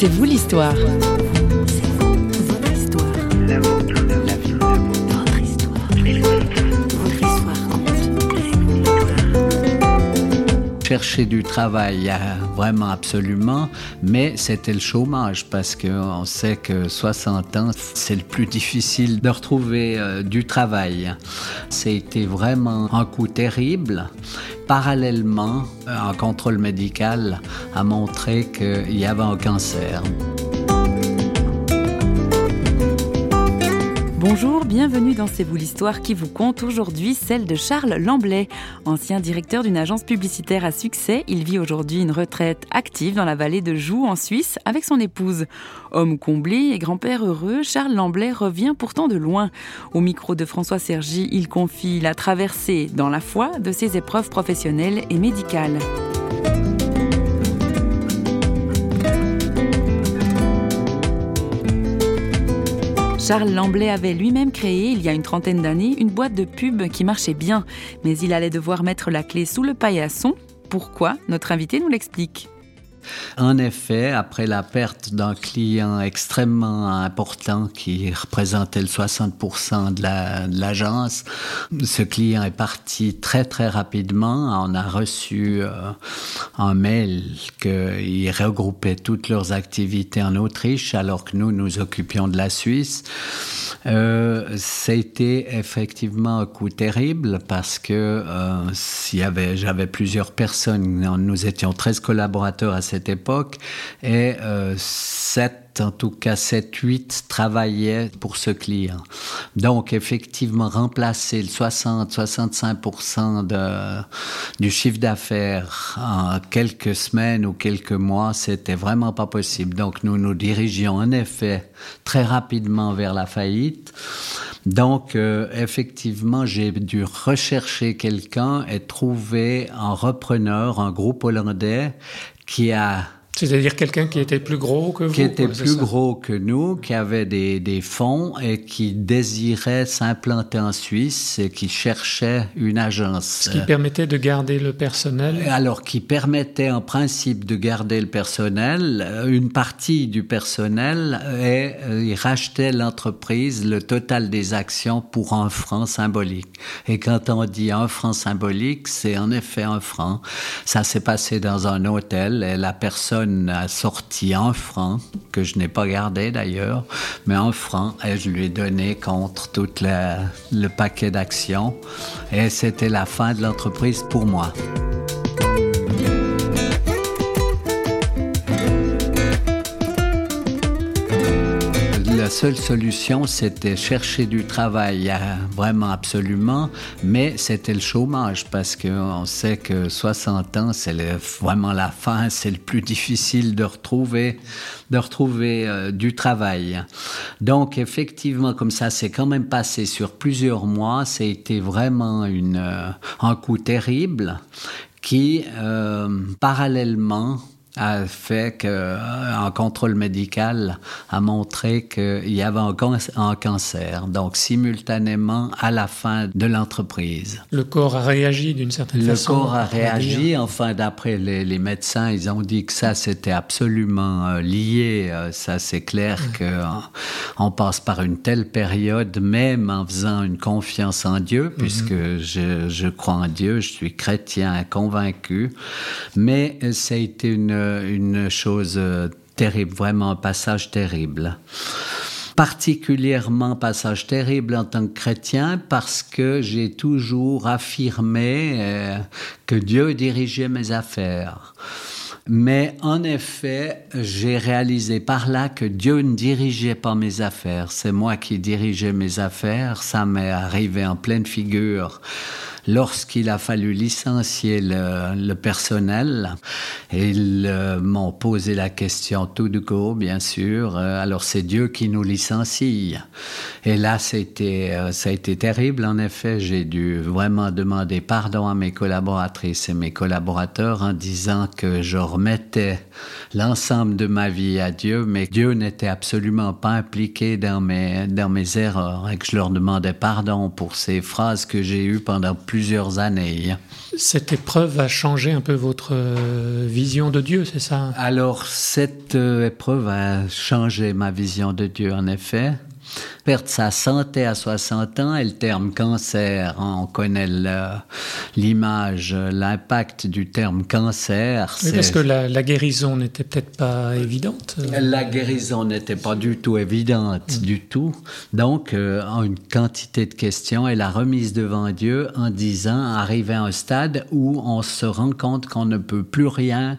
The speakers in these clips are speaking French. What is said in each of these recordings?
C'est vous l'histoire. chercher du travail, vraiment absolument, mais c'était le chômage parce qu'on sait que 60 ans, c'est le plus difficile de retrouver euh, du travail. C'était vraiment un coup terrible. Parallèlement, un contrôle médical a montré qu'il y avait un cancer. Bonjour, bienvenue dans C'est vous l'histoire qui vous compte aujourd'hui celle de Charles Lamblay. Ancien directeur d'une agence publicitaire à succès, il vit aujourd'hui une retraite active dans la vallée de Joux en Suisse avec son épouse. Homme comblé et grand-père heureux, Charles Lamblay revient pourtant de loin. Au micro de François Sergi, il confie la traversée dans la foi de ses épreuves professionnelles et médicales. Charles Lamblay avait lui-même créé, il y a une trentaine d'années, une boîte de pub qui marchait bien, mais il allait devoir mettre la clé sous le paillasson. Pourquoi? Notre invité nous l'explique. En effet, après la perte d'un client extrêmement important qui représentait le 60% de l'agence, ce client est parti très très rapidement. On a reçu euh, un mail qu'il regroupait toutes leurs activités en Autriche alors que nous nous occupions de la Suisse. Euh, C'était effectivement un coup terrible parce que euh, j'avais plusieurs personnes, nous étions 13 collaborateurs à cette époque et euh, 7 en tout cas 7-8 travaillaient pour ce client. Donc effectivement, remplacer le 60-65% du chiffre d'affaires en quelques semaines ou quelques mois, c'était vraiment pas possible. Donc nous nous dirigions en effet très rapidement vers la faillite. Donc, euh, effectivement, j'ai dû rechercher quelqu'un et trouver un repreneur, un groupe hollandais qui a c'est-à-dire quelqu'un qui était plus gros que vous Qui était plus gros que nous, qui avait des, des fonds et qui désirait s'implanter en Suisse et qui cherchait une agence. Ce qui permettait de garder le personnel Alors, qui permettait en principe de garder le personnel, une partie du personnel, et euh, il rachetait l'entreprise, le total des actions pour un franc symbolique. Et quand on dit un franc symbolique, c'est en effet un franc. Ça s'est passé dans un hôtel et la personne a sorti un franc, que je n'ai pas gardé d'ailleurs, mais un franc, et je lui ai donné contre tout le paquet d'actions. Et c'était la fin de l'entreprise pour moi. La seule solution, c'était chercher du travail, vraiment absolument, mais c'était le chômage parce qu'on sait que 60 ans, c'est vraiment la fin, c'est le plus difficile de retrouver, de retrouver euh, du travail. Donc effectivement, comme ça, c'est quand même passé sur plusieurs mois, été vraiment euh, un coup terrible qui, euh, parallèlement, a fait qu'un euh, contrôle médical a montré qu'il y avait un, un, cancer, donc simultanément à la fin de l'entreprise. Le corps a réagi d'une certaine façon Le corps a réagi, enfin d'après les, les, médecins, ils ont dit que ça c'était absolument euh, lié, euh, ça c'est clair qu'on on passe par une telle période, même en faisant une confiance en Dieu, mhm. puisque je, je crois en Dieu, je suis chrétien convaincu, mais ça a été une une chose euh, terrible, vraiment un passage terrible particulièrement passage terrible en tant que chrétien parce que j'ai toujours affirmé euh, que Dieu dirigeait mes affaires. Mais en effet, j'ai réalisé par là que Dieu ne dirigeait pas mes affaires. C'est moi qui dirigeais mes affaires. Ça m'est arrivé en pleine figure lorsqu'il a fallu licencier le, personnel, ils euh, m'ont posé la question tout de go, bien sûr. Euh, alors c'est Dieu qui nous licencie. Et là, c'était, euh, ça a été terrible. En effet, j'ai dû vraiment demander pardon à mes collaboratrices et mes collaborateurs en disant que je remettais l'ensemble de ma vie à Dieu, mais Dieu n'était absolument pas impliqué dans mes, dans mes erreurs et que je leur demandais pardon pour ces phrases que j'ai eues pendant plusieurs années. Cette épreuve a changé un peu votre euh, vision de Dieu, c'est ça? Alors, cette euh, épreuve a changé ma vision de Dieu, en effet perdre sa santé à 60 ans et le terme cancer, hein, on connaît l'image, l'impact du terme cancer. Oui, parce que la, guérison n'était peut-être pas évidente. La guérison n'était pas du tout évidente, mm. du tout. Donc, euh, une quantité de questions et la remise devant Dieu en disant, arriver à un stade où on se rend compte qu'on ne peut plus rien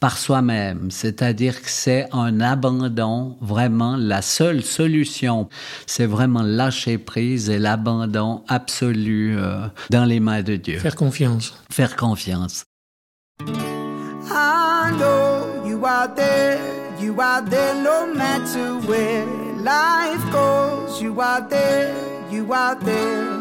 par soi-même, c'est-à-dire que c'est un abandon, vraiment la seule solution, c'est vraiment lâcher prise et l'abandon absolu euh, dans les mains de Dieu. Faire confiance. Faire confiance. I know you are there, you are there no matter where life goes, you are there, you are there.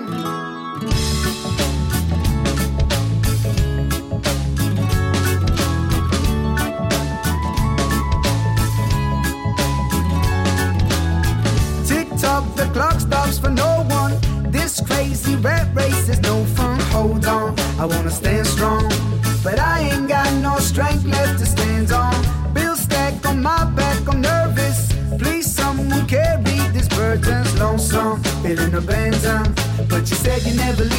The clock stops for no one. This crazy rat race is no fun. Hold on, I wanna stand strong, but I ain't got no strength left to stand on. Bill stack on my back, I'm nervous. Please, someone carry this burden's lonesome, feeling abandoned. But you said you never leave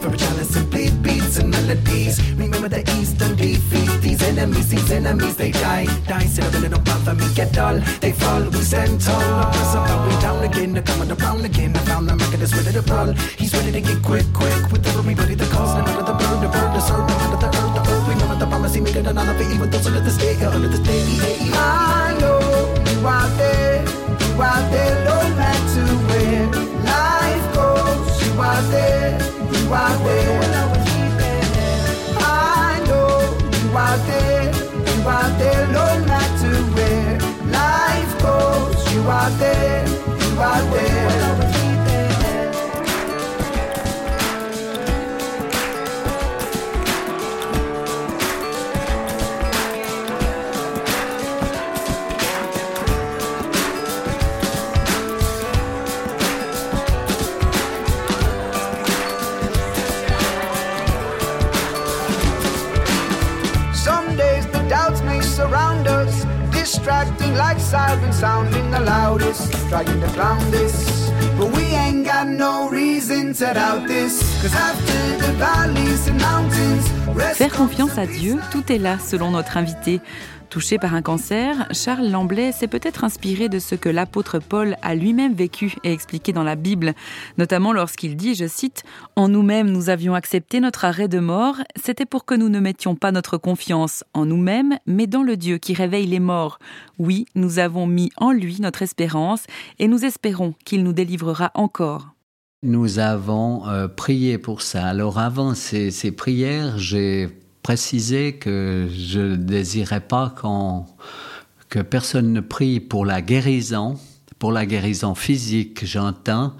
for a chalice, simply beats and melodies. Remember the Eastern defeat. These enemies, these enemies, they die, die. Sit up and they don't me at all. They fall, we stand tall. Press up, we down again, they're coming around again. I found the record is ready to roll. He's ready to get quick, quick with everybody that calls. None of the bird, the bird, the serve, none of the earth, the earth. We that the maker, none of it, even those under the state, under the state. I know you out there, you out there, you out there. out there, you out there, no matter where life goes. You out there, you out there. Trying to drown this. But we ain't got no reason to doubt this. Cause after the valleys and mountains, Faire confiance à Dieu, tout est là selon notre invité. Touché par un cancer, Charles Lamblay s'est peut-être inspiré de ce que l'apôtre Paul a lui-même vécu et expliqué dans la Bible, notamment lorsqu'il dit, je cite, En nous-mêmes nous avions accepté notre arrêt de mort, c'était pour que nous ne mettions pas notre confiance en nous-mêmes, mais dans le Dieu qui réveille les morts. Oui, nous avons mis en lui notre espérance et nous espérons qu'il nous délivrera encore. Nous avons euh, prié pour ça. Alors avant ces, ces prières, j'ai préciser que je ne désirais pas que personne ne prie pour la guérison, pour la guérison physique, j'entends,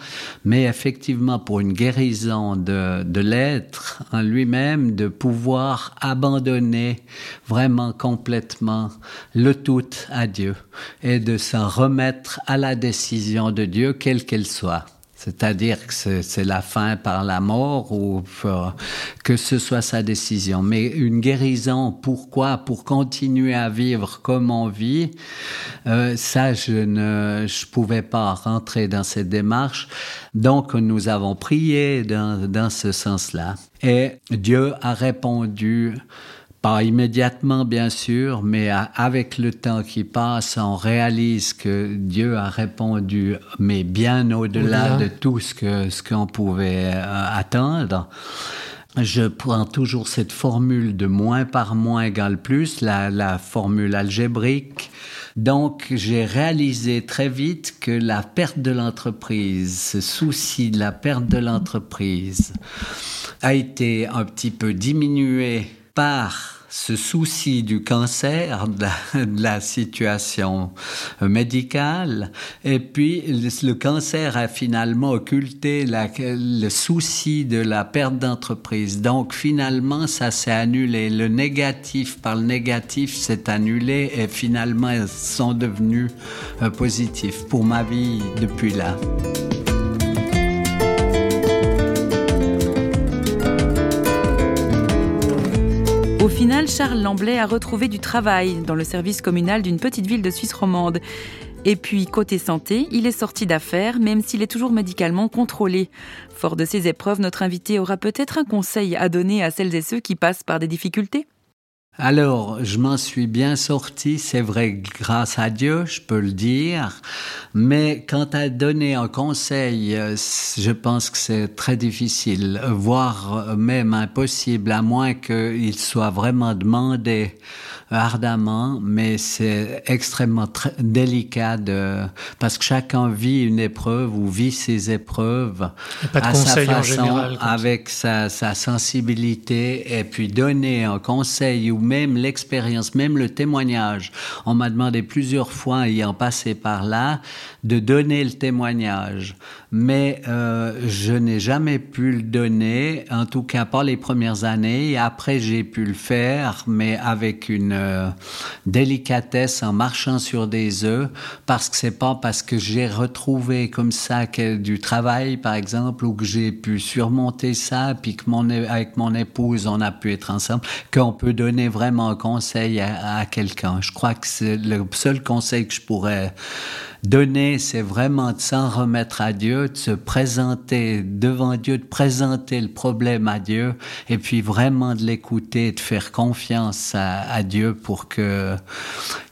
mais effectivement pour une guérison de, de l'être en lui-même, de pouvoir abandonner vraiment complètement le tout à Dieu et de s'en remettre à la décision de Dieu, quelle qu'elle soit. C'est-à-dire que c'est la fin par la mort ou que ce soit sa décision. Mais une guérison, pourquoi? Pour continuer à vivre comme on vit. Euh, ça, je ne je pouvais pas rentrer dans cette démarche. Donc, nous avons prié dans, dans ce sens-là. Et Dieu a répondu pas immédiatement, bien sûr, mais avec le temps qui passe, on réalise que Dieu a répondu, mais bien au-delà de tout ce que ce qu'on pouvait euh, attendre. Je prends toujours cette formule de moins par moins égale plus, la, la formule algébrique Donc, j'ai réalisé très vite que la perte de l'entreprise, ce souci de la perte de l'entreprise, a été un petit peu diminué par ce souci du cancer, de la, situation médicale, et puis le, cancer a finalement occulté le souci de la perte d'entreprise. Donc finalement, ça s'est annulé. Le négatif par le négatif s'est annulé et finalement, ils sont devenus euh, positifs pour ma vie depuis là. Au final, Charles Lamblay a retrouvé du travail dans le service communal d'une petite ville de Suisse romande. Et puis, côté santé, il est sorti d'affaires, même s'il est toujours médicalement contrôlé. Fort de ces épreuves, notre invité aura peut-être un conseil à donner à celles et ceux qui passent par des difficultés alors, je m'en suis bien sorti, c'est vrai, grâce à Dieu, je peux le dire. Mais quant à donner un conseil, euh, je pense que c'est très difficile, voire même impossible, à moins qu'il soit vraiment demandé ardemment, mais c'est extrêmement délicat de, parce que chacun vit une épreuve ou vit ses épreuves à sa façon, avec sa, sa sensibilité, et puis donner un conseil ou même l'expérience, même le témoignage. On m'a demandé plusieurs fois, ayant passé par là, de donner le témoignage. Mais euh, je n'ai jamais pu le donner, en tout cas pas les premières années. Après, j'ai pu le faire, mais avec une euh, délicatesse, en marchant sur des œufs, parce que c'est pas parce que j'ai retrouvé comme ça du travail, par exemple, ou que j'ai pu surmonter ça, puis que avec mon épouse, on a pu être ensemble, qu'on peut donner un conseil à, à quelqu'un. Je crois que c'est le seul conseil que je pourrais Donner, c'est vraiment de s'en remettre à Dieu, de se présenter devant Dieu, de présenter le problème à Dieu, et puis vraiment de l'écouter, de faire confiance à, Dieu pour que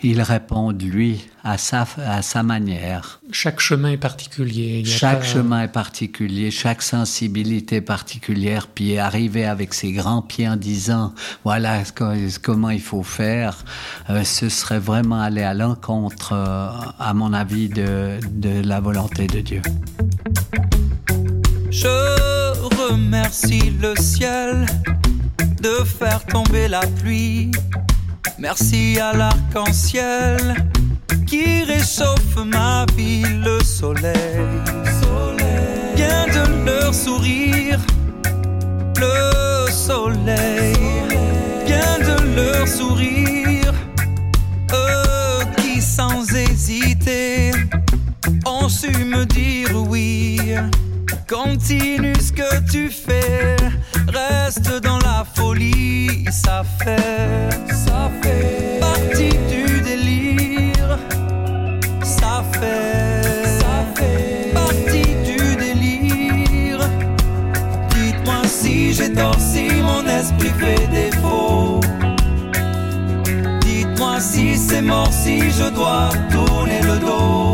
il réponde lui à sa, à sa manière. Chaque chemin est particulier. chaque chemin est particulier, chaque sensibilité particulière, puis arriver avec ses grands pieds en disant voilà comment il faut faire, euh, ce serait vraiment aller à l'encontre, euh, à mon avis, de, la volonté de Dieu. Je remercie le ciel de faire tomber la pluie. Merci à l'arc-en-ciel qui réchauffe ma vie, le soleil. Bien de leur sourire, le soleil. Bien de leur sourire, hésiter ont su me dire oui. Continue ce que tu fais, reste dans la folie, ça fait, ça fait partie du délire, ça fait, ça fait partie du délire. Dites-moi si j'ai tort, si mon esprit fait défaut. Dites-moi si c'est mort, si je dois tourner le dos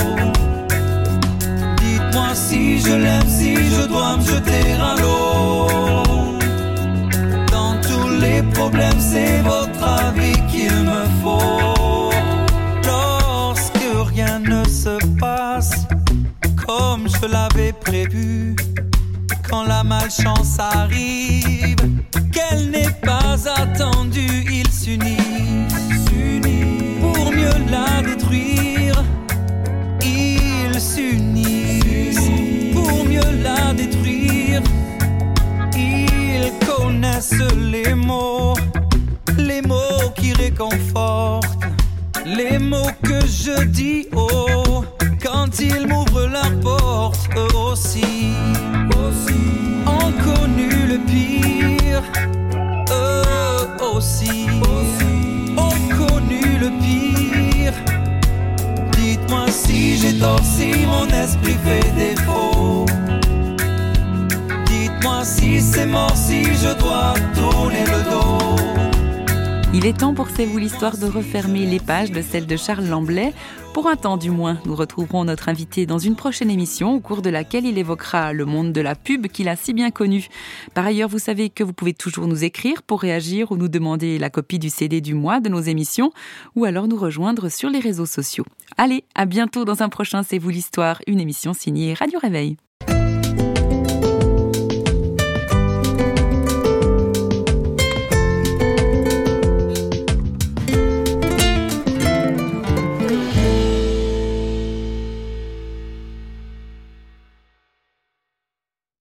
si je l'aime, si je dois me jeter à l'eau. Dans tous les problèmes, c'est votre avis qu'il me faut. Lorsque rien ne se passe comme je l'avais prévu, quand la malchance arrive, qu'elle n'est pas attendue, il s'unit la détruire. Il s'unit la détruire. Ils connaissent les mots, les mots qui réconfortent, les mots que je dis oh quand ils m'ouvrent la porte. Eux aussi, aussi ont connu le pire. Eux aussi j'ai tort, si mon esprit fait défaut si c'est mort, si je dois tourner le dos. Il est temps pour C'est vous l'histoire de refermer les pages de celle de Charles Lamblay. Pour un temps du moins, nous retrouverons notre invité dans une prochaine émission au cours de laquelle il évoquera le monde de la pub qu'il a si bien connu. Par ailleurs, vous savez que vous pouvez toujours nous écrire pour réagir ou nous demander la copie du CD du mois de nos émissions ou alors nous rejoindre sur les réseaux sociaux. Allez, à bientôt dans un prochain C'est vous l'histoire, une émission signée Radio Réveil.